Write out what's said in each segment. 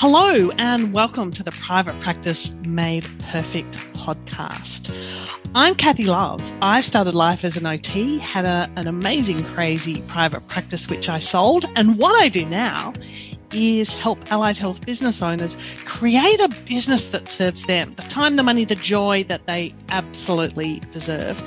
Hello, and welcome to the Private Practice Made Perfect podcast. I'm Cathy Love. I started life as an OT, had a, an amazing, crazy private practice which I sold, and what I do now is help allied health business owners create a business that serves them the time, the money, the joy that they absolutely deserve.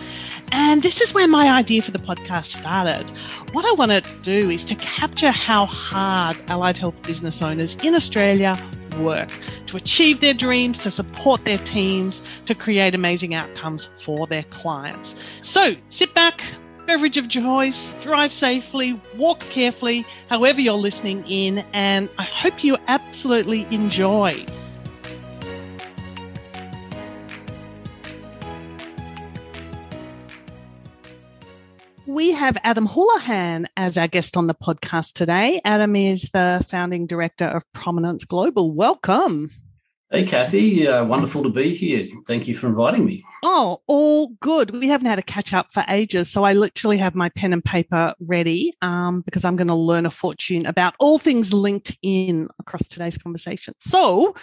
And this is where my idea for the podcast started. What I want to do is to capture how hard allied health business owners in Australia work to achieve their dreams, to support their teams, to create amazing outcomes for their clients. So sit back, beverage of choice, drive safely, walk carefully, however you're listening in, and I hope you absolutely enjoy. We have Adam Houlahan as our guest on the podcast today. Adam is the founding director of Prominence Global. Welcome. Hey, Cathy. Uh, wonderful to be here. Thank you for inviting me. Oh, all good. We haven't had a catch up for ages. So I literally have my pen and paper ready um, because I'm going to learn a fortune about all things LinkedIn across today's conversation. So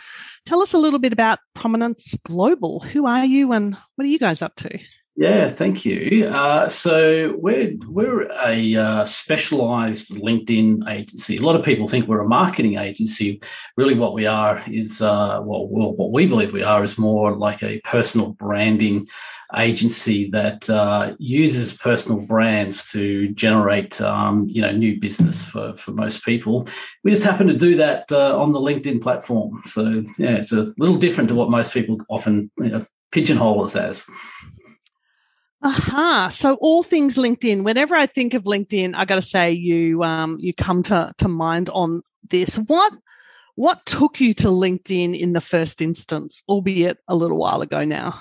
tell us a little bit about Prominence Global. Who are you and what are you guys up to? Yeah, thank you. Uh, so we're we're a uh, specialised LinkedIn agency. A lot of people think we're a marketing agency. Really, what we are is uh, well, well, what we believe we are is more like a personal branding agency that uh, uses personal brands to generate um, you know new business for for most people. We just happen to do that uh, on the LinkedIn platform. So yeah, it's a little different to what most people often you know, pigeonhole us as. Aha. Uh-huh. So all things LinkedIn. Whenever I think of LinkedIn, I got to say you um, you come to to mind on this. What what took you to LinkedIn in the first instance, albeit a little while ago now?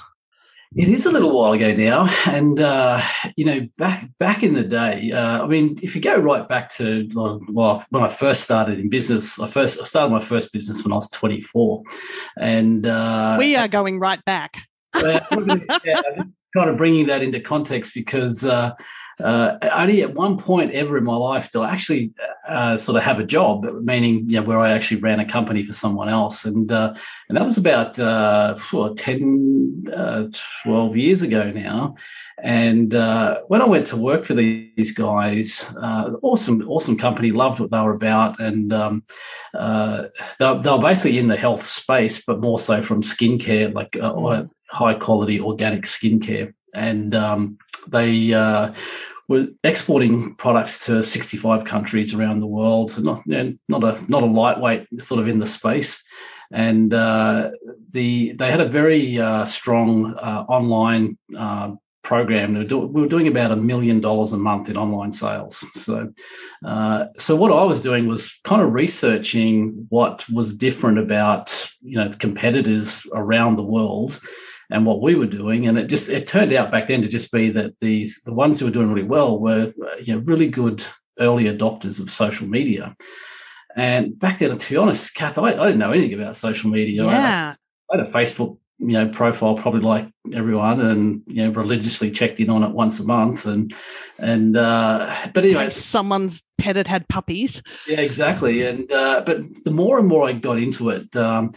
It is a little while ago now, and uh, you know, back back in the day. Uh, I mean, if you go right back to well, when I first started in business, I first I started my first business when I was twenty four, and uh, we are going right back. yeah, kind of bringing that into context because uh, uh, only at one point ever in my life did I actually uh, sort of have a job, meaning you know, where I actually ran a company for someone else. And uh, and that was about uh, 10, uh, 12 years ago now. And uh, when I went to work for these guys, uh, awesome, awesome company, loved what they were about. And um, they, they were basically in the health space, but more so from skincare, like mm. High quality organic skincare and um, they uh, were exporting products to 65 countries around the world. So not you know, not a not a lightweight sort of in the space. And uh, the they had a very uh, strong uh, online uh, program. We were doing about a million dollars a month in online sales. So, uh, so what I was doing was kind of researching what was different about you know competitors around the world and what we were doing. And it just it turned out back then to just be that these the ones who were doing really well were you know really good early adopters of social media. And back then, to be honest, Cath, I, I didn't know anything about social media. Yeah. I, I had a Facebook you know profile probably like everyone and you know religiously checked in on it once a month and and uh but anyway someone's pet had had puppies yeah exactly and uh but the more and more i got into it um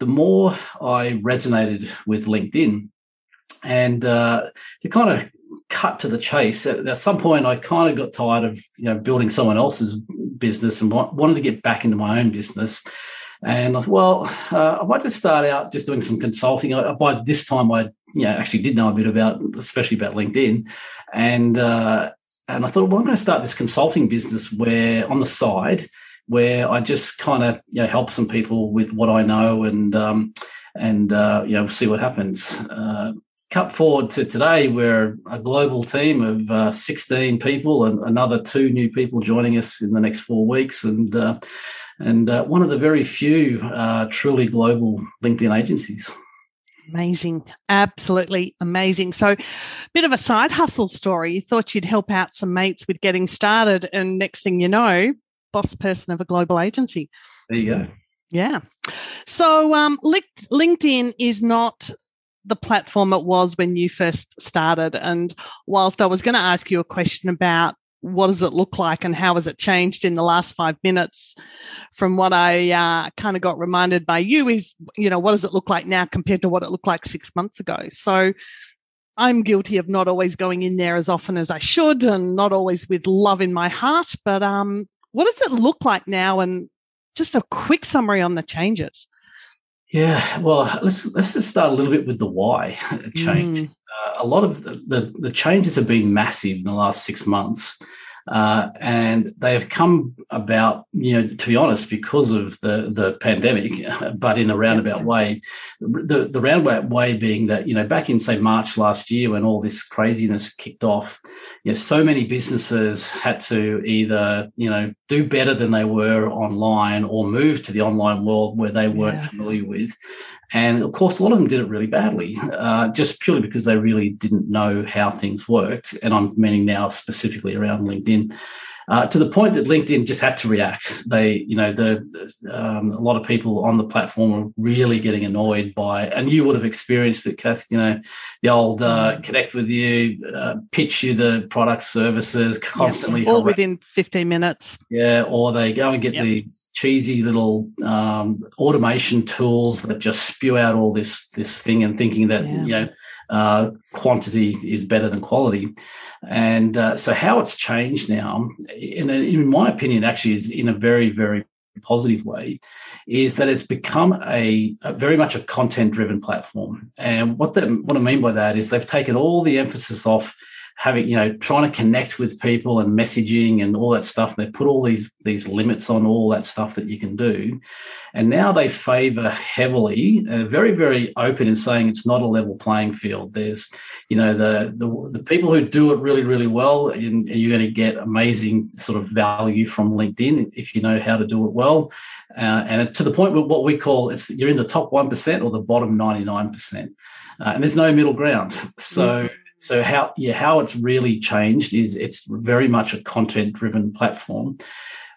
the more I resonated with LinkedIn. And uh, to kind of cut to the chase, at, at, some point I kind of got tired of you know building someone else's business and wanted to get back into my own business. And I thought, well, uh, I might just start out just doing some consulting. I, by this time, I you know, actually did know a bit about, especially about LinkedIn, and uh, and I thought, well, I'm going to start this consulting business where on the side where I just kind of you know help some people with what I know and um, and uh, you know see what happens. Uh, cut forward to today, we're a global team of uh, 16 people and another two new people joining us in the next four weeks, and uh, and uh, one of the very few uh, truly global LinkedIn agencies. Amazing. Absolutely amazing. So, bit of a side hustle story. You thought you'd help out some mates with getting started, and next thing you know, boss person of a global agency. There you go. Yeah. So um, LinkedIn is not the platform it was when you first started. And whilst I was going to ask you a question about what does it look like and how has it changed in the last five minutes from what I uh, kind of got reminded by you is, you know, what does it look like now compared to what it looked like six months ago? So I'm guilty of not always going in there as often as I should and not always with love in my heart. But um, what does it look like now? And just a quick summary on the changes. Yeah, well, let's let's just start a little bit with the why change. Mm. Uh, a lot of the, the, the changes have been massive in the last six months. Uh, and they have come about, you know, to be honest, because of the the pandemic, but in a roundabout way. The the roundabout way being that, you know, back in say March last year when all this craziness kicked off, you know, so many businesses had to either, you know, do better than they were online or move to the online world where they weren't yeah. familiar with. And of course, a lot of them did it really badly, uh, just purely because they really didn't know how things worked. And I'm meaning now specifically around LinkedIn uh, to the point that LinkedIn just had to react. They, you know, the um, a lot of people on the platform are really getting annoyed by, and you would have experienced it, Cath. You know, the old uh, mm-hmm. connect with you, uh, pitch you the products, services, constantly, all within fifteen minutes. Yeah, or they go and get yep. these cheesy little um, automation tools that just spew out all this this thing and thinking that yeah. you know uh, quantity is better than quality. And uh, so, how it's changed now, in, a, in my opinion, actually is in a very, very positive way, is that it's become a, a very much a content driven platform. And what, the, what I mean by that is they've taken all the emphasis off having you know trying to connect with people and messaging and all that stuff. They put all these these limits on all that stuff that you can do. And now they favor heavily uh, very very open in saying it's not a level playing field. There's you know the the, the people who do it really really well and, you're going to get amazing sort of value from linkedin if you know how to do it well. Uh, and to the point where what we call it's you're in the top 1% or the bottom 99% uh, and there's no middle ground. So so how yeah how it's really changed is it's very much a content driven platform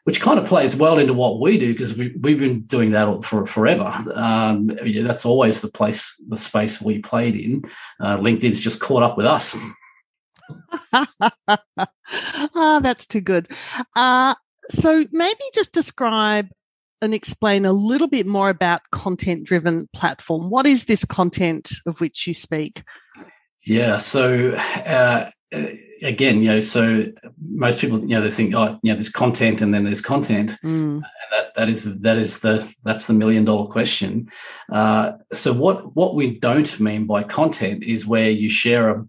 which kind of plays well into what we do because we, we've been doing that for forever. Um, yeah, that's always the place, the space we played in. Uh, LinkedIn's just caught up with us. oh, that's too good. Uh, so maybe just describe and explain a little bit more about content driven platform. What is this content of which you speak? Yeah. So uh, again, you know, so most people, you know, they think, oh, you know, there's content and then there's content. Mm. that that is that is the that's the million dollar question. Uh, so what what we don't mean by content is where you share a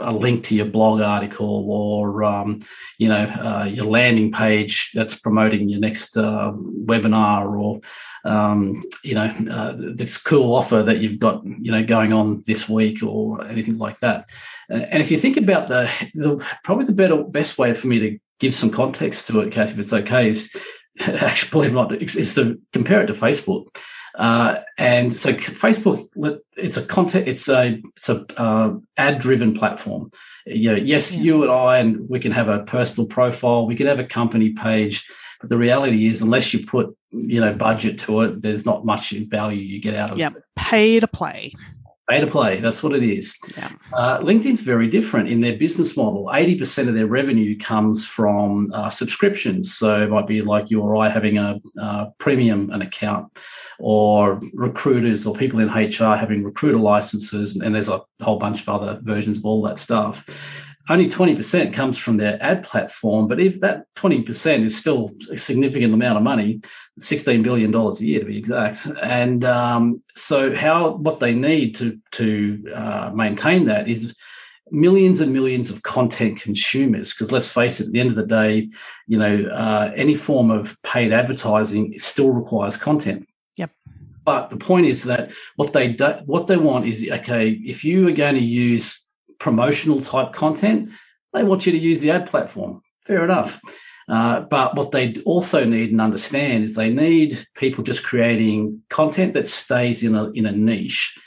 a link to your blog article or um, you know uh, your landing page that's promoting your next uh, webinar or um, you know uh, this cool offer that you've got you know going on this week or anything like that. And if you think about the, the probably the better best way for me to give some context to it Cathy if it's okay is actually believe it or not is to compare it to Facebook uh, and so Facebook, it's a content, it's a it's a uh, ad driven platform. You know, yes, yeah. you and I, and we can have a personal profile, we can have a company page, but the reality is, unless you put you know budget to it, there's not much value you get out of yep. it. Pay to play. Pay to play. That's what it is. Yeah. Uh, LinkedIn's very different in their business model. 80% of their revenue comes from uh, subscriptions. So it might be like you or I having a, a premium an account or recruiters or people in HR having recruiter licenses. And there's a whole bunch of other versions of all that stuff only 20% comes from their ad platform, but if that 20% is still a significant amount of money, $16 billion a year to be exact. And um, so how what they need to, to uh, maintain that is millions and millions of content consumers because let's face it at the end of the day you know uh, any form of paid advertising still requires content but the point is that what they do, what they want is okay if you are going to use promotional type content, they want you to use the ad platform. Fair enough. Uh, but what they also need and understand is they need people just creating content that stays in a in a niche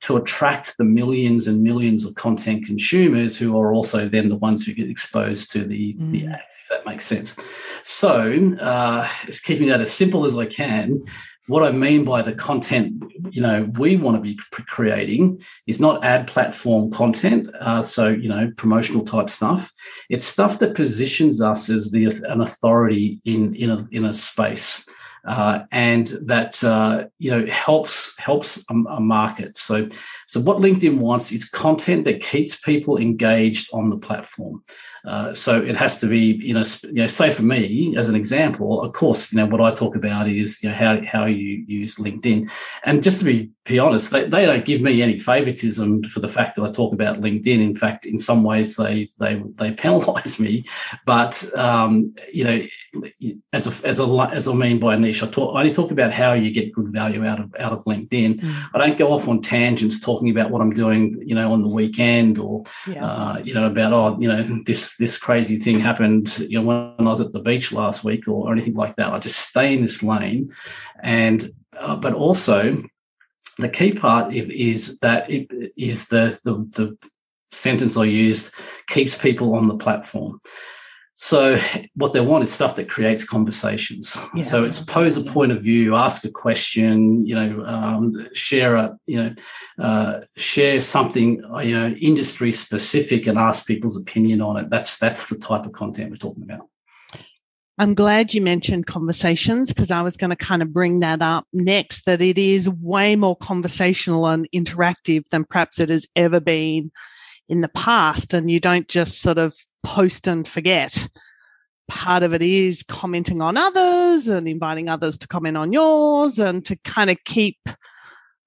to attract the millions and millions of content consumers who are also then the ones who get exposed to the, mm. the ads, if that makes sense. So uh, it's keeping that as simple as I can what I mean by the content, you know, we want to be creating is not ad platform content. Uh, so, you know, promotional type stuff. It's stuff that positions us as the an authority in in a in a space. Uh, and that uh, you know helps helps a, a, market. So, so what LinkedIn wants is content that keeps people engaged on the platform. Uh, so it has to be, you know, you know, say for me as an example, of course, you know, what I talk about is you know how how you use LinkedIn, and just to be be honest, they, they don't give me any favoritism for the fact that I talk about LinkedIn. In fact, in some ways, they they they penalise me. But um, you know, as a as a as I mean by niche, I talk I only talk about how you get good value out of out of LinkedIn. Mm. I don't go off on tangents talking about what I'm doing, you know, on the weekend or yeah. uh, you know about oh you know this this crazy thing happened, you know, when I was at the beach last week or, or anything like that. I just stay in this lane, and uh, but also the key part is that it is the, the the sentence I used keeps people on the platform. So what they want is stuff that creates conversations. Yeah. So it's pose a point of view, ask a question, you know, um, share a, you know, uh, share something, uh, you know, industry specific, and ask people's opinion on it. That's that's the type of content we're talking about. I'm glad you mentioned conversations because I was going to kind of bring that up next. That it is way more conversational and interactive than perhaps it has ever been in the past, and you don't just sort of post and forget. Part of it is commenting on others and inviting others to comment on yours and to kind of keep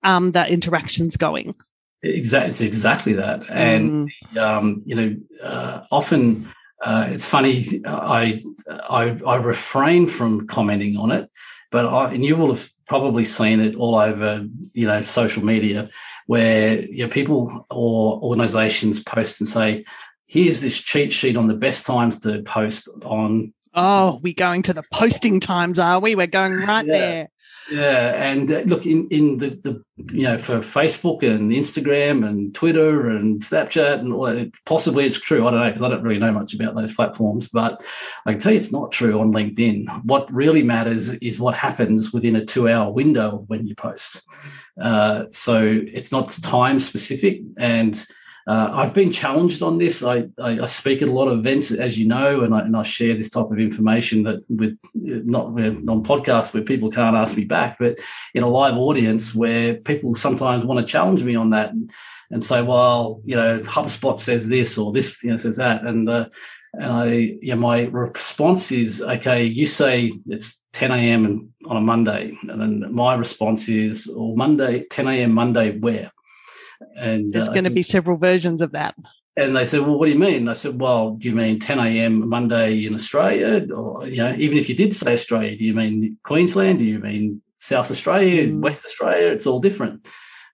um, that interactions going. Exactly, it's exactly that, and mm. um, you know, uh, often uh, it's funny. I, I I refrain from commenting on it, but I, and you will have probably seen it all over, you know, social media, where you know, people or organisations post and say, here's this cheat sheet on the best times to post on. Oh, we're going to the posting times, are we? We're going right yeah. there. Yeah, and uh, look in in the the you know for Facebook and Instagram and Twitter and Snapchat and all possibly it's true. I don't know because I don't really know much about those platforms, but I can tell you it's not true on LinkedIn. What really matters is what happens within a two hour window of when you post. Uh, so it's not time specific and uh, I've been challenged on this. I, I, I, speak at a lot of events, as you know, and I, and I share this type of information that with not on podcasts where people can't ask me back, but in a live audience where people sometimes want to challenge me on that and, and say, well, you know, HubSpot says this or this, you know, says that, and uh, and I, yeah, my response is, okay, you say it's 10 a.m. on a Monday, and then my response is, well, Monday, 10 a.m. Monday, where? And there's uh, going to be several versions of that. And they said, "Well, what do you mean?" I said, "Well, do you mean 10 a.m. Monday in Australia, or you know, even if you did say Australia, do you mean Queensland? Do you mean South Australia, mm. West Australia? It's all different."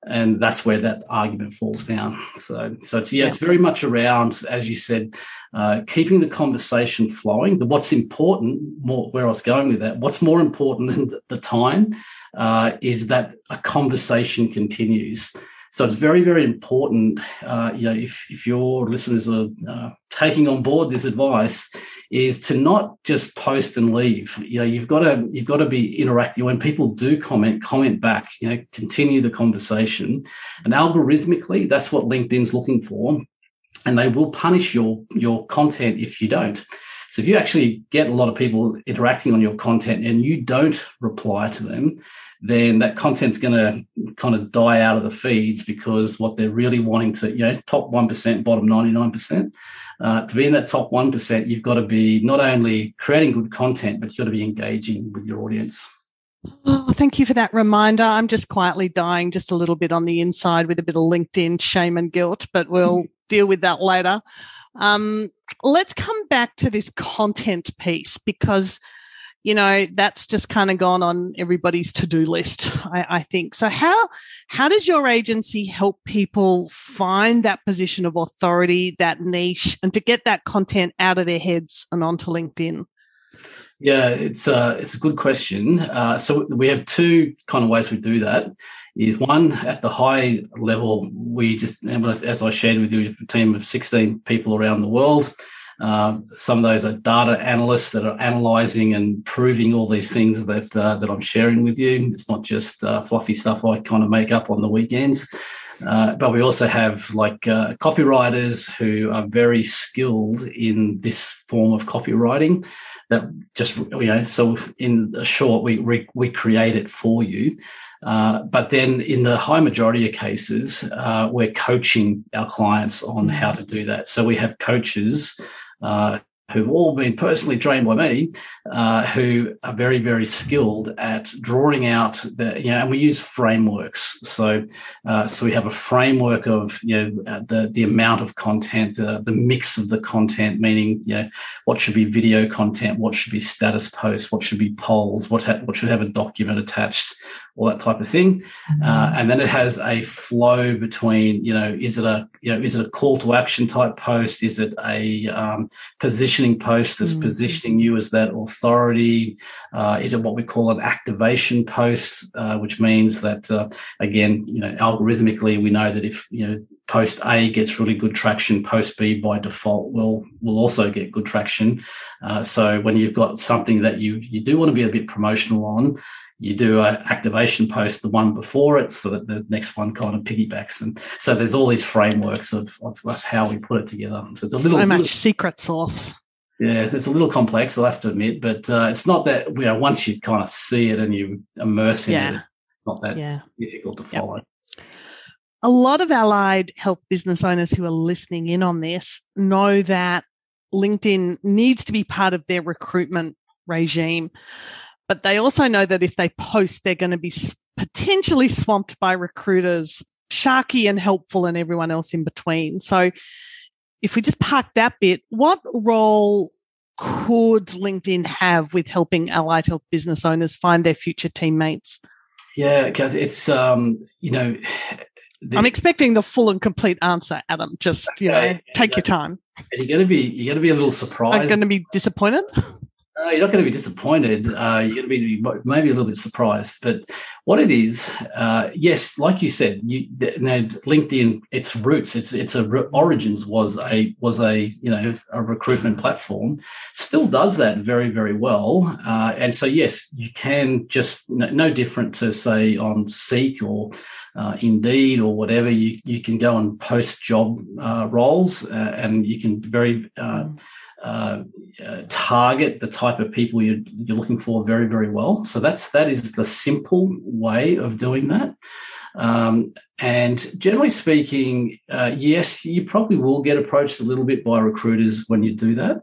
And that's where that argument falls down. So, so it's yeah, yeah. it's very much around, as you said, uh, keeping the conversation flowing. The, what's important, more where I was going with that, what's more important than the, the time uh, is that a conversation continues. So it's very, very important. Uh, you know, if if your listeners are uh, taking on board this advice, is to not just post and leave. You know, you've got to you've got to be interactive. When people do comment, comment back. You know, continue the conversation. And algorithmically, that's what LinkedIn's looking for, and they will punish your your content if you don't. So if you actually get a lot of people interacting on your content and you don't reply to them, then that content's going to kind of die out of the feeds because what they're really wanting to, you know, top 1%, bottom 99%. Uh, to be in that top 1%, you've got to be not only creating good content, but you've got to be engaging with your audience. Oh, thank you for that reminder. I'm just quietly dying just a little bit on the inside with a bit of LinkedIn shame and guilt, but we'll deal with that later. Um, let's come back to this content piece because you know that's just kind of gone on everybody's to-do list I, I, think. So how how does your agency help people find that position of authority that niche and to get that content out of their heads and onto linkedin? Yeah it's uh it's a good question. Uh, so we have two kind of ways we do that. Is one at the high level we just as i shared with you a team of 16 people around the world Um, some of those are data analysts that are analyzing and proving all these things that uh, that I'm sharing with you. It's not just uh, fluffy stuff I kind of make up on the weekends. Uh, but we also have like uh, copywriters who are very skilled in this form of copywriting that just you know so in short we we, we create it for you uh, but then in the high majority of cases uh, we're coaching our clients on how to do that so we have coaches uh, who've all been personally trained by me, uh, who are very, very skilled at drawing out the, you know, and we use frameworks. So, uh, so we have a framework of, you know, uh, the, the amount of content, uh, the mix of the content, meaning, you know, what should be video content, what should be status posts, what should be polls, what, ha- what should have a document attached, all that type of thing. Mm-hmm. Uh, and then it has a flow between, you know, is it a, you know, is it a call to action type post? Is it a um, positioning post that's mm-hmm. positioning you as that authority? Uh, is it what we call an activation post, uh, which means that, uh, again, you know, algorithmically, we know that if, you know, post A gets really good traction, post B by default will will also get good traction. Uh, so when you've got something that you you do want to be a bit promotional on, you do an activation post the one before it so that the next one kind of piggybacks and so there's all these frameworks of, of how we put it together so it's a little so much little, secret sauce yeah it's a little complex i'll have to admit but uh, it's not that you know once you kind of see it and you immerse in yeah. it it's not that yeah. difficult to follow yep. A lot of allied health business owners who are listening in on this know that linkedin needs to be part of their recruitment regime but they also know that if they post, they're going to be potentially swamped by recruiters, sharky and helpful, and everyone else in between. So, if we just park that bit, what role could LinkedIn have with helping allied health business owners find their future teammates? Yeah, because it's um, you know, the, I'm expecting the full and complete answer, Adam. Just you know, take your time. You're going to be you're going to be a little surprised. I'm going to be disappointed. Uh, you're not going to be disappointed. Uh, you're going to be maybe a little bit surprised. But what it is, uh, yes, like you said, you, now LinkedIn, its roots, its its origins was a was a you know a recruitment platform. Still does that very very well. Uh, and so yes, you can just no, no different to say on Seek or uh, Indeed or whatever. You you can go and post job uh, roles, and you can very mm uh, uh, target the type of people you're, you're looking for very, very well. So that's that is the simple way of doing that. Um, and generally speaking, uh, yes, you probably will get approached a little bit by recruiters when you do that.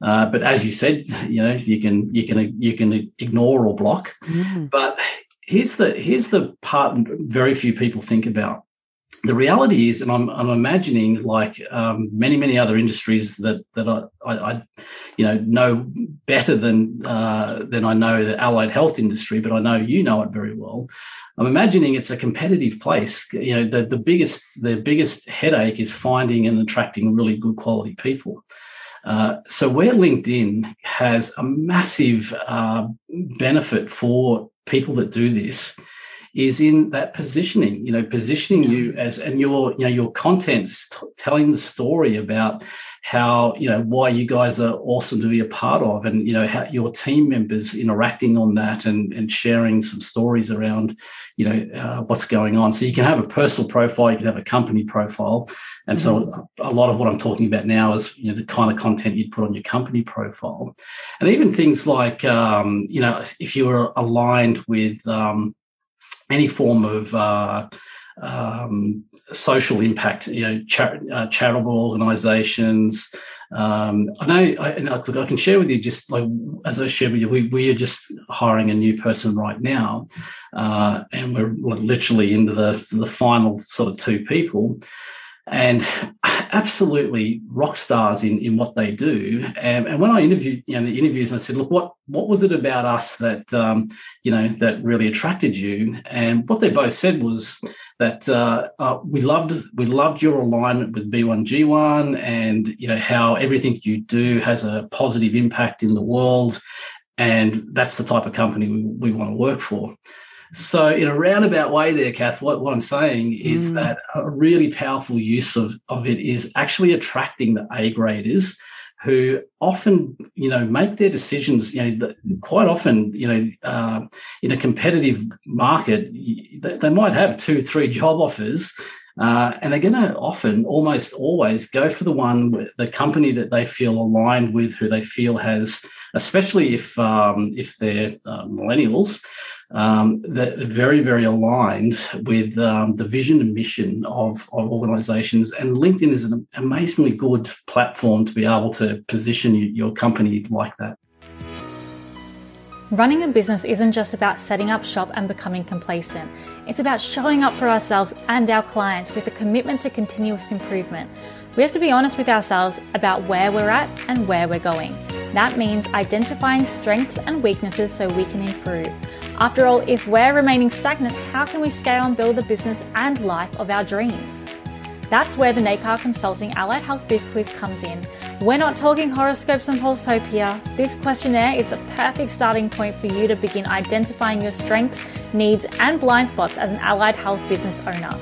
Uh, but as you said, you know you can you can you can ignore or block. Mm. But here's the here's the part very few people think about the reality is, and I'm, I'm imagining like um, many, many other industries that that I, I, I you know, know better than uh, than I know the allied health industry, but I know you know it very well. I'm imagining it's a competitive place. You know, the the biggest the biggest headache is finding and attracting really good quality people. Uh, so where LinkedIn has a massive uh, benefit for people that do this is in that positioning, you know, positioning you as, and your, you know, your contents t- telling the story about how, you know, why you guys are awesome to be a part of and, you know, how your team members interacting on that and, and sharing some stories around, you know, uh, what's going on. So you can have a personal profile, you can have a company profile. And so mm-hmm. a lot of what I'm talking about now is, you know, the kind of content you'd put on your company profile. And even things like, um, you know, if you were aligned with, um, any form of uh, um, social impact, you know, char- uh, charitable organisations. Um, I know, I, and I, I, can share with you just like as I shared with you, we, we are just hiring a new person right now, uh, and we're literally into the the final sort of two people and absolutely rock stars in, in what they do. And, and when I interviewed, you know, the interviews, I said, look, what, what was it about us that, um, you know, that really attracted you? And what they both said was that uh, uh, we loved, we loved your alignment with B1G1 and, you know, how everything you do has a positive impact in the world. And that's the type of company we, we want to work for. So, in a roundabout way, there, Cath, what, what I'm saying is mm. that a really powerful use of, of it is actually attracting the A graders who often, you know, make their decisions, you know, quite often, you know, uh, in a competitive market, they, might have two, three job offers uh, and they're going to often, almost always, go for the one, the company that they feel aligned with, who they feel has, especially if um, if they're uh, millennials, um, they're very, very aligned with um, the vision and mission of, of organizations. And LinkedIn is an amazingly good platform to be able to position your company like that. Running a business isn't just about setting up shop and becoming complacent. It's about showing up for ourselves and our clients with a commitment to continuous improvement. We have to be honest with ourselves about where we're at and where we're going. That means identifying strengths and weaknesses so we can improve. After all, if we're remaining stagnant, how can we scale and build the business and life of our dreams? That's where the NACAR Consulting Allied Health Biz Quiz comes in. We're not talking horoscopes and Pulsopia. This questionnaire is the perfect starting point for you to begin identifying your strengths, needs, and blind spots as an allied health business owner.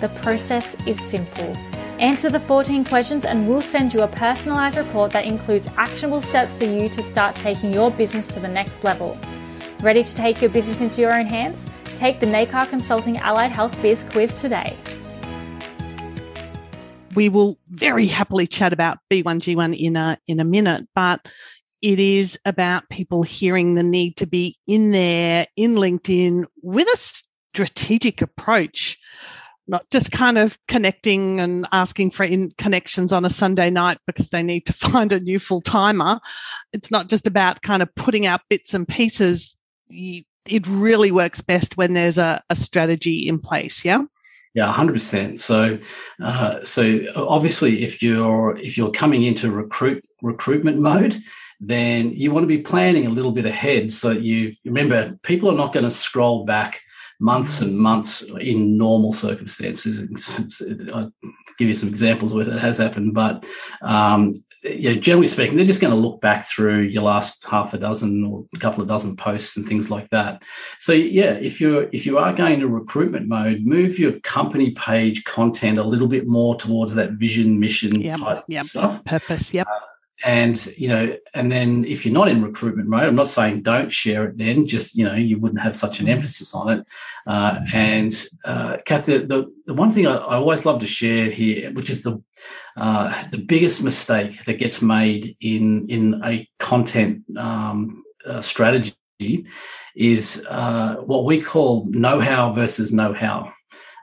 The process is simple. Answer the 14 questions and we'll send you a personalized report that includes actionable steps for you to start taking your business to the next level. Ready to take your business into your own hands? Take the NACAR Consulting Allied Health Biz Quiz today we will very happily chat about B1G1 in a, in a minute, but it is about people hearing the need to be in there in LinkedIn with a strategic approach, not just kind of connecting and asking for in connections on a Sunday night because they need to find a new full timer. It's not just about kind of putting out bits and pieces. it really works best when there's a, a strategy in place. Yeah. Yeah, hundred percent. So, uh, so obviously, if you're if you're coming into recruit recruitment mode, then you want to be planning a little bit ahead. So that you remember, people are not going to scroll back months and months in normal circumstances. I'll give you some examples where that has happened, but um, you know, generally speaking, they're just going to look back through your last half a dozen or a couple of dozen posts and things like that. So yeah, if you're if you are going to recruitment mode, move your company page content a little bit more towards that vision, mission yep, type yep. stuff. Purpose, yep. Uh, and you know and then if you're not in recruitment mode i'm not saying don't share it then just you know you wouldn't have such an mm. emphasis on it uh, and uh, cathy the, the one thing I, I, always love to share here which is the uh, the biggest mistake that gets made in in a content um, uh, strategy is uh, what we call know-how versus know-how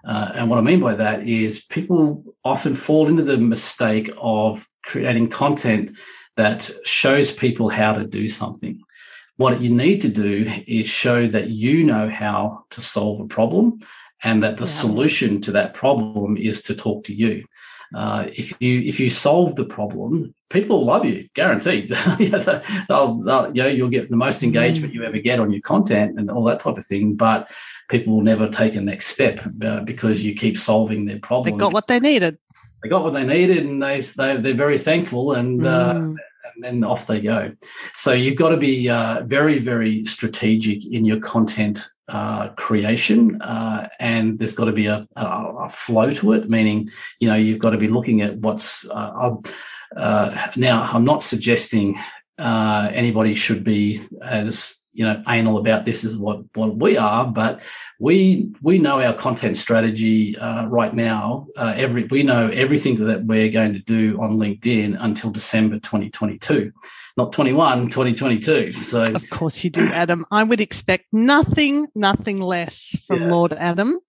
uh, and what I mean by that is people often fall into the mistake of creating content that shows people how to do something. What you need to do is show that you know how to solve a problem and that the yeah. solution to that problem is to talk to you. Uh, if you if you solve the problem, people will love you, guaranteed. they'll, they'll, you know, you'll get the most engagement mm. you ever get on your content and all that type of thing. But people will never take a next step uh, because you keep solving their problem. They got what they needed they got what they needed and they, they they're very thankful and uh, mm. uh, and then off they go. So you've got to be uh, very very strategic in your content uh, creation, uh, and there's got to be a, a, a, flow to it. Meaning, you know, you've got to be looking at what's uh, now. I'm not suggesting anybody should be as you know anal about this is what what we are but we we know our content strategy uh, right now uh, every we know everything that we're going to do on linkedin until december 2022 not 21 2022 so of course you do adam i would expect nothing nothing less from yeah. lord adam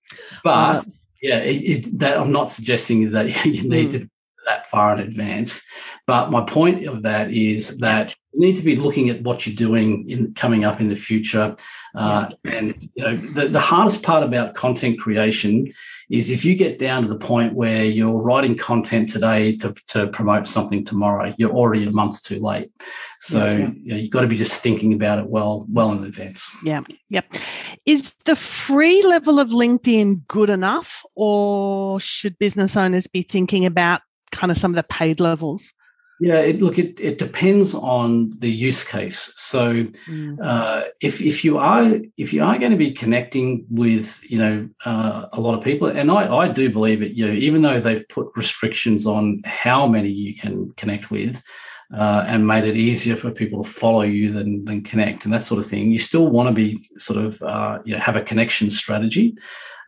but uh, yeah it, it, that i'm not suggesting that you need mm. to that far in advance. But my point of that is that you need to be looking at what you're doing in coming up in the future. Uh, and you know, the, the hardest part about content creation is if you get down to the point where you're writing content today to, to promote something tomorrow, you're already a month too late. So yeah, You know, you've got to be just thinking about it well, well in advance. Yeah. Yep. Is the free level of LinkedIn good enough or should business owners be thinking about kind of some of the paid levels? Yeah, it, look, it, it depends on the use case. So, mm. uh, if if you are if you are going to be connecting with you know uh, a lot of people, and I, I do believe it, you know, even though they've put restrictions on how many you can connect with, uh, and made it easier for people to follow you than than connect and that sort of thing. You still want to be sort of uh, you know have a connection strategy,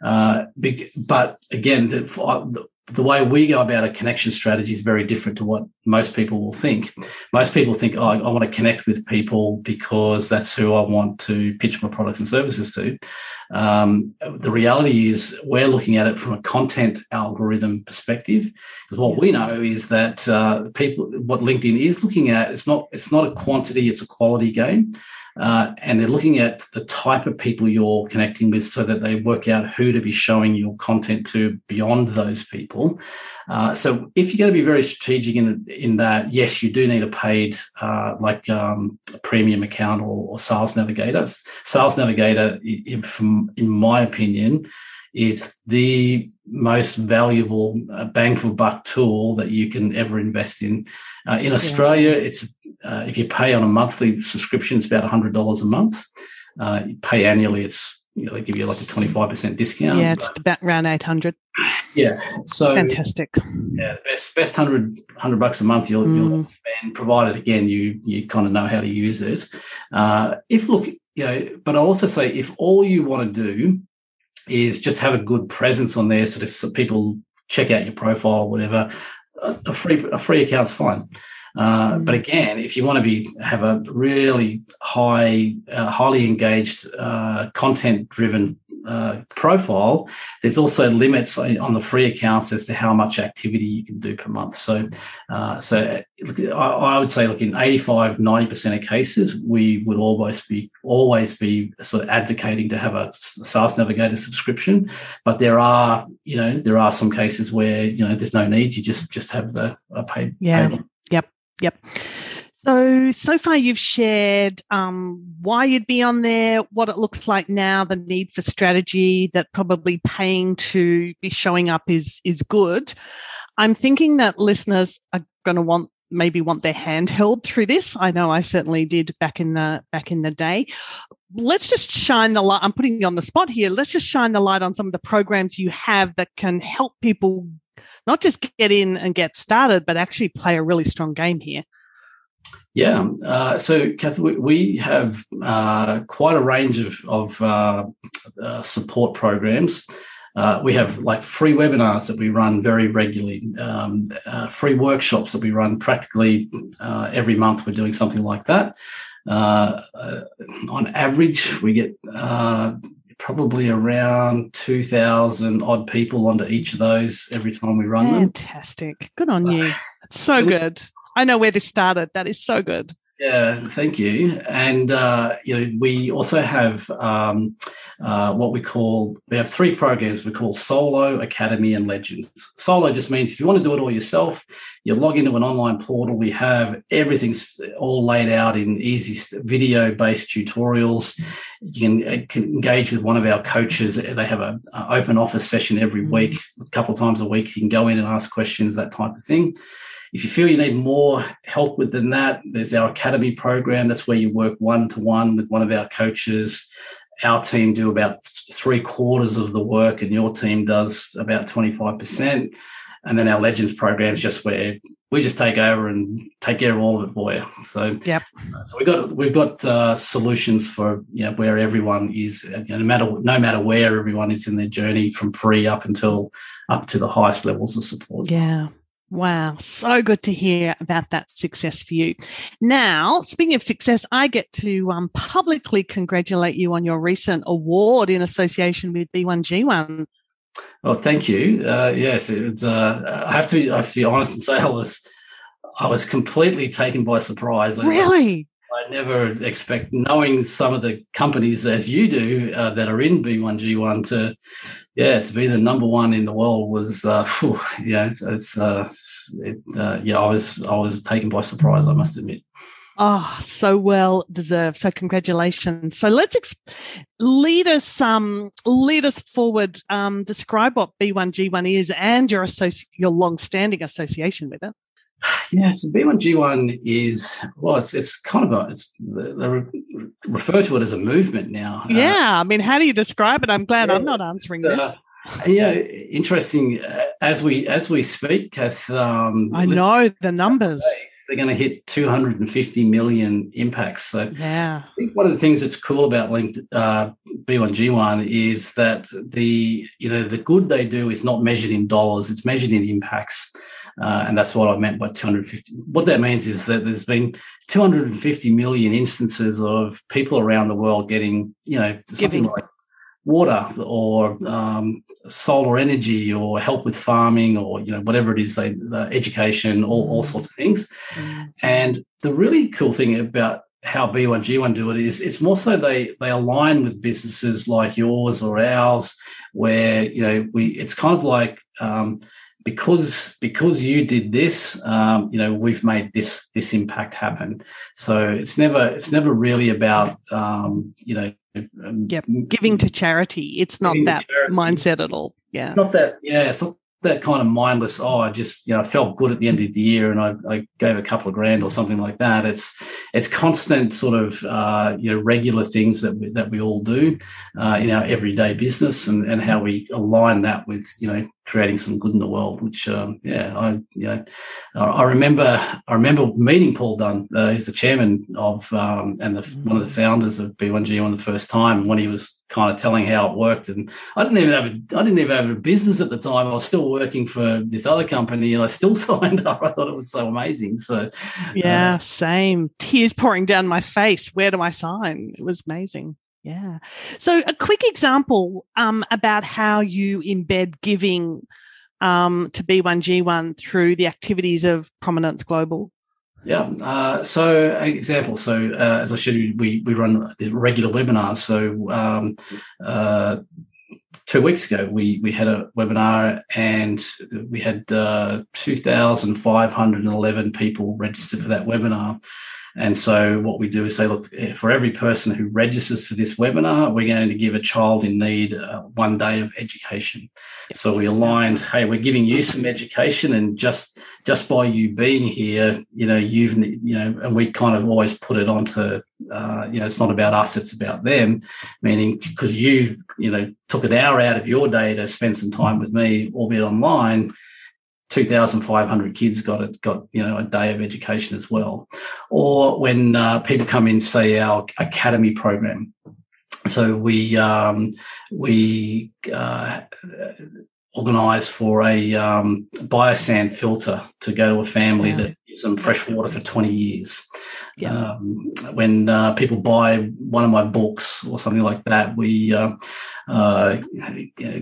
uh, big, but again, the, the, way we go about a connection strategy is very different to what most people will think. Most people think, oh, I, I want to connect with people because that's who I want to pitch my products and services to. Um, the reality is, we're looking at it from a content algorithm perspective. Because what yeah. we know is that uh, people, what LinkedIn is looking at, it's not it's not a quantity, it's a quality game. Uh, and they're looking at the type of people you're connecting with so that they work out who to be showing your content to beyond those people. Uh, so if you're going to be very strategic in in that, yes, you do need a paid uh, like um, a premium account or, or, Sales Navigator. Sales Navigator, in, in my opinion, is the most valuable uh, bang for buck tool that you can ever invest in. Uh, in Australia, yeah. it's uh, if you pay on a monthly subscription, it's about hundred dollars a month. Uh, you pay annually, it's you know, they give you like a twenty five percent discount. Yeah, it's about around eight hundred. Yeah, so fantastic. Yeah, best best 100, 100 bucks a month you'll, mm. you'll spend, provided again you you kind of know how to use it. Uh, if look, you know, but I also say if all you want to do is just have a good presence on there, so if people check out your profile or whatever, a free a free account's fine. Uh, mm. But again, if you want to be have a really high, uh, highly engaged, uh, content-driven uh, profile, there's also limits on the free accounts as to how much activity you can do per month. So, uh, so I, I, would say, look, in 85, 90% of cases, we would always be always be sort of advocating to have a Sales Navigator subscription. But there are, you know, there are some cases where you know there's no need. You just just have the a paid. Yeah. Paid Yep. Yep. So, so far you've shared um, why you'd be on there, what it looks like now, the need for strategy, that probably paying to be showing up is, is good. I'm thinking that listeners are going to want maybe want their hand held through this. I know I certainly did back in the back in the day. Let's just shine the light. I'm putting you on the spot here. Let's just shine the light on some of the programs you have that can help people not just get in and get started, but actually play a really strong game here. Yeah. Uh, so, Cath, we have uh, quite a range of, of uh, uh support programs. Uh, we have like free webinars that we run very regularly, um, uh, free workshops that we run practically every month. We're doing something like that. on average, we get probably around 2,000 odd people onto each of those every time we run Fantastic. them. Fantastic. Good on you. It's so good. I know where this started. That is so good. Yeah, thank you. And uh, you know, we also have um, uh, what we call we have three programs we call Solo, Academy, and Legends. Solo just means if you want to do it all yourself, you log into an online portal. We have everything's all laid out in easy video-based tutorials. You can, uh, can, engage with one of our coaches. They have an open office session every mm-hmm. week, a couple of times a week. You can go in and ask questions, that type of thing. If you feel you need more help with than that, there's our academy program. That's where you work one to one with one of our coaches. Our team do about three quarters of the work, and your team does about 25%. And then our legends program is just where we just take over and take care of all of it for you. So, yep. So we've got we've got uh, solutions for you know, where everyone is, you know, no matter no matter where everyone is in their journey, from free up until up to the highest levels of support. Yeah, Wow, so good to hear about that success for you. Now, speaking of success, I get to um, publicly congratulate you on your recent award in association with B1G1. Well, thank you. Uh, yes, it's, uh, I have to. Be, I have to be honest and say I was, I was completely taken by surprise. Really? I never expect, knowing some of the companies as you do uh, that are in B1G1 to yeah, to be the number one in the world was, uh, yeah, it's, it's uh, it, uh, yeah, I was, I was taken by surprise. I must admit. Oh, so well deserved. So congratulations. So let's lead us, um, lead us forward. Um, describe what B1G1 is and your associ- your long-standing association with it. Yeah, so B1G1 is well, it's it's kind of a it's they refer to it as a movement now. Uh, yeah, uh, I mean, how do you describe it? I'm glad yeah, I'm not answering this. yeah, interesting. Uh, as we as we speak, Cath, um, I know the numbers. They're going to hit 250 million impacts. So yeah, I think one of the things that's cool about linked uh, B1G1 is that the you know the good they do is not measured in dollars; it's measured in impacts. Uh, and that's what I meant by 250. What that means is that there's been 250 million instances of people around the world getting, you know, something Giving. like water or um, solar energy or help with farming or you know whatever it is they the education all, all sorts of things mm. and the really cool thing about how b1g1 do it is it's more so they they align with businesses like yours or ours where you know we it's kind of like um, because because you did this um, you know we've made this this impact happen. So it's never it's never really about um, you know um, yep. Giving to charity. It's not that mindset at all. Yeah. It's not that yeah it's not that kind of mindless oh i just you know felt good at the end of the year and I, I gave a couple of grand or something like that it's it's constant sort of uh, you know regular things that we, that we all do uh, in our everyday business and, and how we align that with you know creating some good in the world. Which, um, yeah, I, you know, I remember, I remember meeting Paul Dunn. Uh, he's the chairman of um, and the, one of the founders of B1G1 the first time when he was kind of telling how it worked. And I didn't even have a, I didn't even have a business at the time. I was still working for this other company, and I still signed up. I thought it was so amazing. So, yeah, uh, same tears pouring down my face. Where do I sign? It was amazing. Yeah. So a quick example um, about how you embed giving um, to B1G1 through the activities of Prominence Global. Yeah. Uh, so example. So uh, as I showed you, we we run regular webinars. So um, uh, two weeks ago, we we had a webinar and we had uh, two thousand five hundred and eleven people registered for that webinar. And so what we do is say, look, eh, for every person who registers for this webinar, we're going to give a child in need uh, one day of education. So we aligned, hey, we're giving you some education, and just just by you being here, you know, you've you know, and we kind of always put it onto, uh, you know, it's not about us, it's about them, meaning because you, you know, took an hour out of your day to spend some time with me, albeit online 2,500 kids got it, got you know a day of education as well, or when uh, people come in, say our academy program. So we um, we uh, organise for a um, biosand filter to go to a family yeah. that gives them fresh water for 20 years. Yeah. Um, when uh, people buy one of my books or something like that, we uh, uh,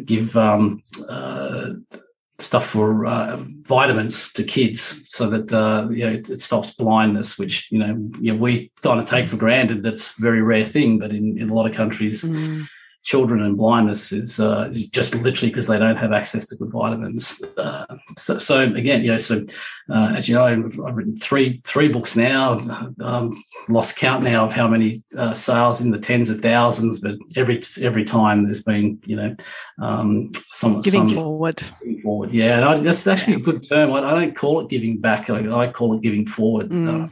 give um, uh, stuff for uh, vitamins to kids so that uh, you know, it, it, stops blindness, which you know, we kind of take for granted. That's a very rare thing, but in, in a lot of countries, mm children and blindness is uh, is just literally because they don't have access to good vitamins. Uh, so, so, again, you know, so uh, as you know, I've, written three three books now. Um, lost count now of how many uh, sales in the tens of thousands, but every every time there's been you know um, some giving some, forward, giving forward. Yeah, and I, that's actually a good term. I, I, don't call it giving back. I, I call it giving forward. Mm uh,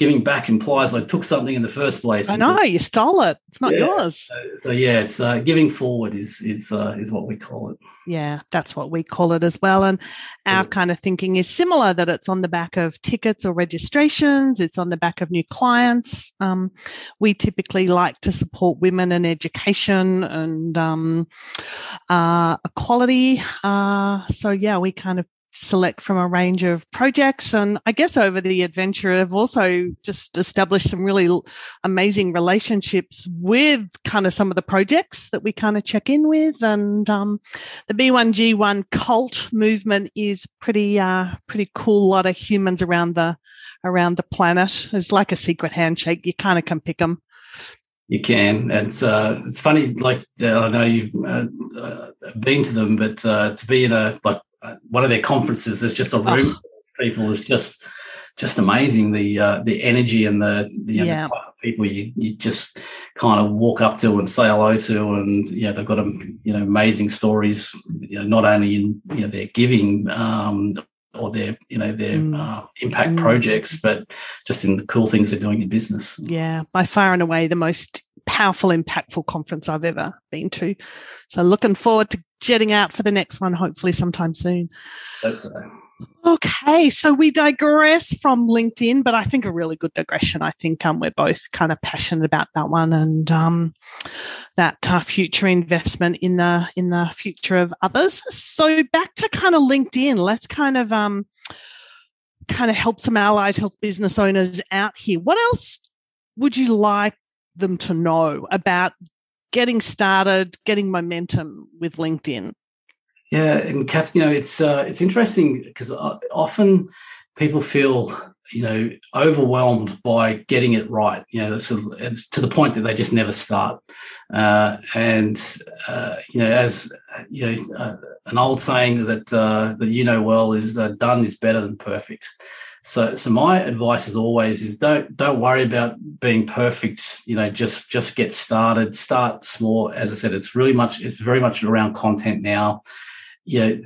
giving back implies I took something in the first place. I know you stole it. It's not yeah, yours. So, so, yeah, it's uh, giving forward is is uh, is what we call it. Yeah, that's what we call it as well. And our yeah. kind of thinking is similar that it's on the back of tickets or registrations. It's on the back of new clients. Um, we typically like to support women in education and um, uh, equality. Uh, so yeah, we kind of select from a range of projects. And I guess over the adventure, I've also just established some really amazing relationships with kind of some of the projects that we kind of check in with. And um, the B1G1 cult movement is pretty, uh, pretty cool. Lot of humans around the around the planet. It's like a secret handshake. You kind of can pick them. You can. It's uh, it's funny. Like I know you've uh, uh, been to them, but uh, to be in a like one of their conferences. There's just a room oh. of people. It's just just amazing the uh, the energy and the, the, you know, yeah. the type of people you, you just kind of walk up to and say hello to, and yeah, they've got a, you know amazing stories. You know, not only in you know their giving um, or their you know their mm. uh, impact mm. projects, but just in the cool things they're doing in business. Yeah, by far and away the most powerful, impactful conference I've ever been to. So looking forward to jetting out for the next one, hopefully sometime soon. That's right. Okay, so we digress from LinkedIn, but I think a really good digression. I think um, we're both kind of passionate about that one and um, that uh, future investment in the in the future of others. So back to kind of LinkedIn. Let's kind of um, kind of help some allied health business owners out here. What else would you like them to know about getting started, getting momentum with LinkedIn? Yeah, and Cath, you know, it's uh, it's interesting because uh, often people feel you know overwhelmed by getting it right. You know, it's, it's to the point that they just never start. Uh, and uh, you know, as you know, uh, an old saying that uh, that you know well is "done is better than perfect." So, so my advice is always is don't don't worry about being perfect. You know, just just get started. Start small. As I said, it's really much. It's very much around content now you know,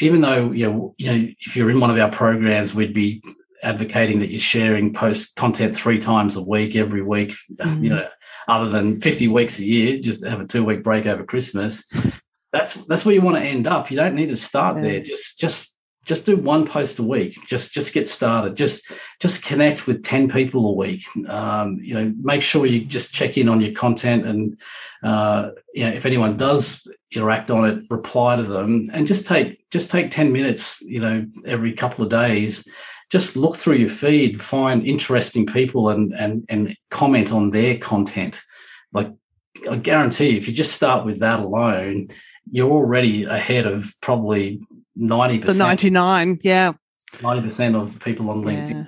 even though you know, you know, if you're in one of our programs, we'd be advocating that you're sharing post content three times a week, every week. Mm. You know, other than 50 weeks a year, just have a two week break over Christmas. That's that's where you want to end up. You don't need to start yeah. there. Just just just do one post a week. Just just get started. Just just connect with ten people a week. Um, you know, make sure you just check in on your content, and uh, you know, if anyone does interact on it, reply to them, and just take just take ten minutes. You know, every couple of days, just look through your feed, find interesting people, and and and comment on their content. Like I guarantee, if you just start with that alone, you're already ahead of probably 90%. The 99, yeah. 90% of people on LinkedIn. Yeah.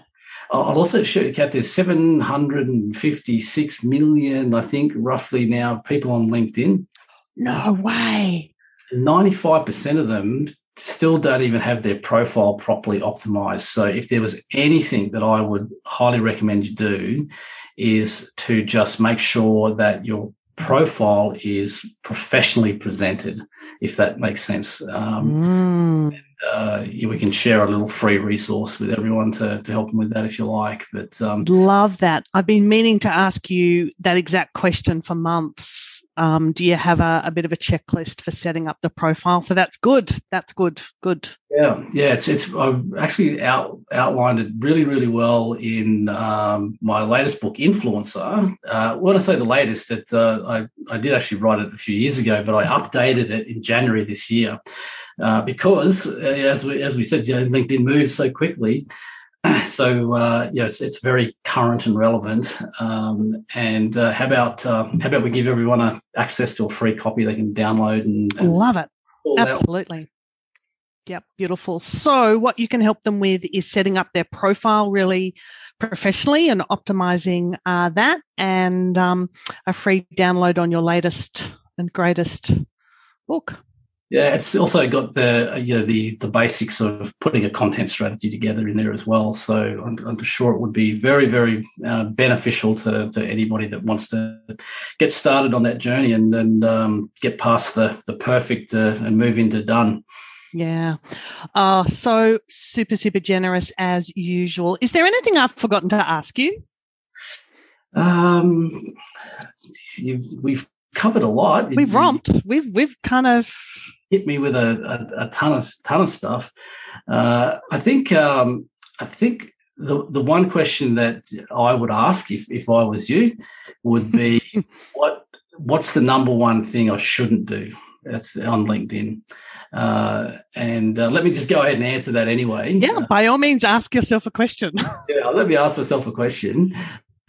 I'll also show you, Kat, there's 756 million, I think, roughly now, people on LinkedIn. No way. 95% of them still don't even have their profile properly optimized. So if there was anything that I would highly recommend you do is to just make sure that your profile is professionally presented, if that makes sense. Um, mm. Uh, yeah, we can share a little free resource with everyone to, to help them with that if you like. But um, love that. I've been meaning to ask you that exact question for months. Um, do you have a, a, bit of a checklist for setting up the profile? So that's good. That's good. Good. Yeah, yeah. It's it's I've actually out, outlined it really really well in um, my latest book, Influencer. Uh, when I say the latest, that uh, I I did actually write it a few years ago, but I updated it in January this year. Uh, because uh, as we as we said, you know, LinkedIn moves so quickly, so uh, yes, it's very current and relevant. Um, and uh, how about uh, how about we give everyone a, access to a free copy they can download and, and love it. Absolutely. Yep, beautiful. So, what you can help them with is setting up their profile really professionally and optimizing uh, that, and um, a free download on your latest and greatest book. Yeah, it's also got the you know the the basics of putting a content strategy together in there as well. So I'm, I'm sure it would be very very uh, beneficial to, to anybody that wants to get started on that journey and and um, get past the the perfect uh, and move into done. Yeah. Uh, so super, super generous as usual. Is there anything I've forgotten to ask you? Um, we've covered a lot. We've romped. We've we've kind of hit me with a, a, a ton of ton of stuff. Uh, I think um, I think the the one question that I would ask if if I was you would be what what's the number one thing I shouldn't do? That's on LinkedIn. Uh, and uh, let me just go ahead and answer that anyway. Yeah, by all means, ask yourself a question. yeah, let me ask myself a question.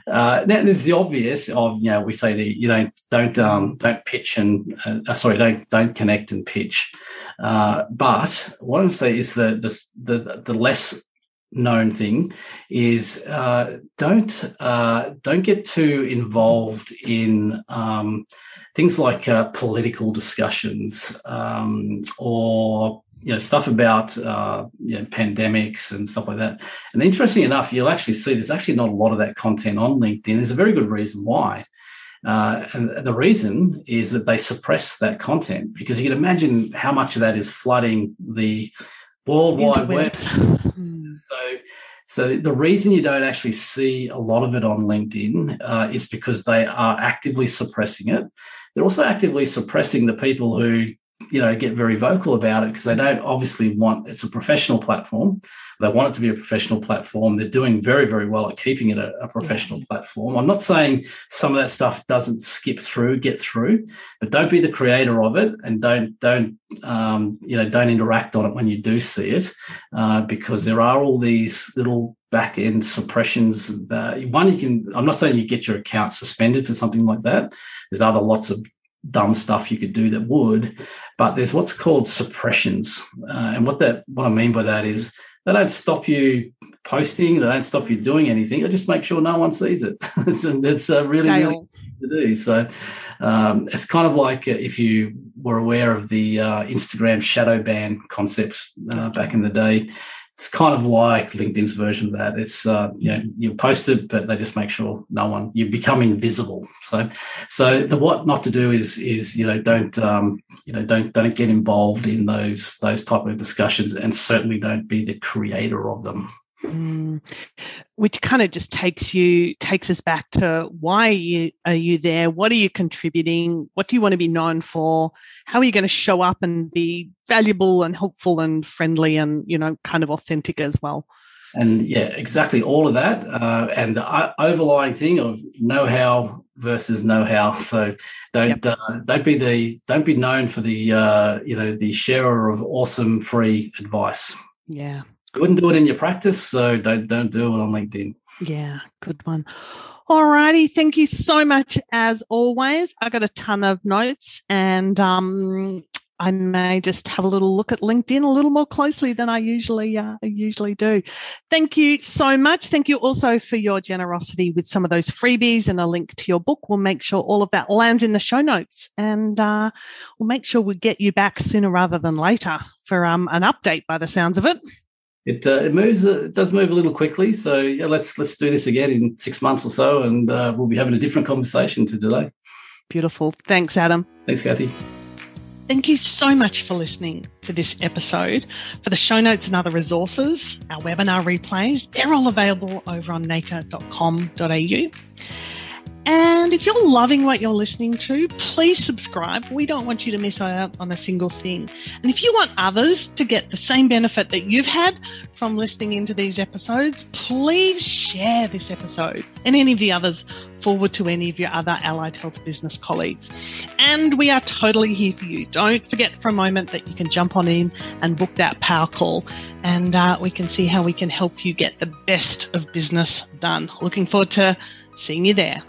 Uh, now, there's the obvious of you know we say that you know don't um, don't pitch and uh, sorry don't don't connect and pitch, uh, but what I'm saying is the the the, the less known thing is uh, don't uh, don't get too involved in um, things like uh, political discussions um, or you know stuff about uh, you know, pandemics and stuff like that. And interestingly enough, you'll actually see there's actually not a lot of that content on LinkedIn. There's a very good reason why. Uh, and the reason is that they suppress that content because you can imagine how much of that is flooding the world wide web. Hmm. So, So the reason you don't actually see a lot of it on LinkedIn uh, is because they are actively suppressing it. They're also actively suppressing the people who you know get very vocal about it because they don't obviously want it's a professional platform. They want it to be a professional platform. They're doing very very well at keeping it a, a professional platform. I'm not saying some of that stuff doesn't skip through get through but don't be the creator of it and don't don't um, you know don't interact on it when you do see it uh, because there are all these little back end suppressions uh, one you can i'm not saying you get your account suspended for something like that. There's other lots of dumb stuff you could do that would, but there's what's called suppressions, uh, and what that what I mean by that is they don't stop you posting, they don't stop you doing anything. They just make sure no one sees it. it's, it's uh, really, really to do. So um, it's kind of like uh, if you were aware of the uh, Instagram shadow ban concept uh, back in the day it's kind of like LinkedIn's version of that. It's uh, you know you post it, but they just make sure no one you become invisible. So, so the what not to do is is you know don't um, you know don't don't get involved in those those type of discussions, and certainly don't be the creator of them. Mm, which kind of just takes you takes us back to why are you are you there? What are you contributing? What do you want to be known for? How are you going to show up and be valuable and helpful and friendly and you know kind of authentic as well? And yeah, exactly all of that, uh, and the overlying thing of know how versus know how. So don't yep. uh, don't be the don't be known for the uh, you know the sharer of awesome free advice. Yeah, wouldn't do it in your practice, so don't don't do it on LinkedIn. Yeah, good one. All righty, thank you so much as always. I got a ton of notes, and um, I may just have a little look at LinkedIn a little more closely than I usually uh, usually do. Thank you so much. Thank you also for your generosity with some of those freebies and a link to your book. We'll make sure all of that lands in the show notes, and uh, we'll make sure we get you back sooner rather than later for um, an update. By the sounds of it it uh, it moves uh, it does move a little quickly. So yeah, let's let's do this again in six months or so, and uh, we'll be having a different conversation to today. Beautiful. Thanks, Adam. Thanks, Cathy. Thank you so much for listening to this episode. For the show notes and other resources, our webinar replays, they're all available over on naker.com.au. And if you're loving what you're listening to, please subscribe. We don't want you to miss out on a single thing. And if you want others to get the same benefit that you've had from listening into these episodes, please share this episode and any of the others forward to any of your other allied health business colleagues. And we are totally here for you. Don't forget for a moment that you can jump on in and book that power call and uh, we can see how we can help you get the best of business done. Looking forward to seeing you there.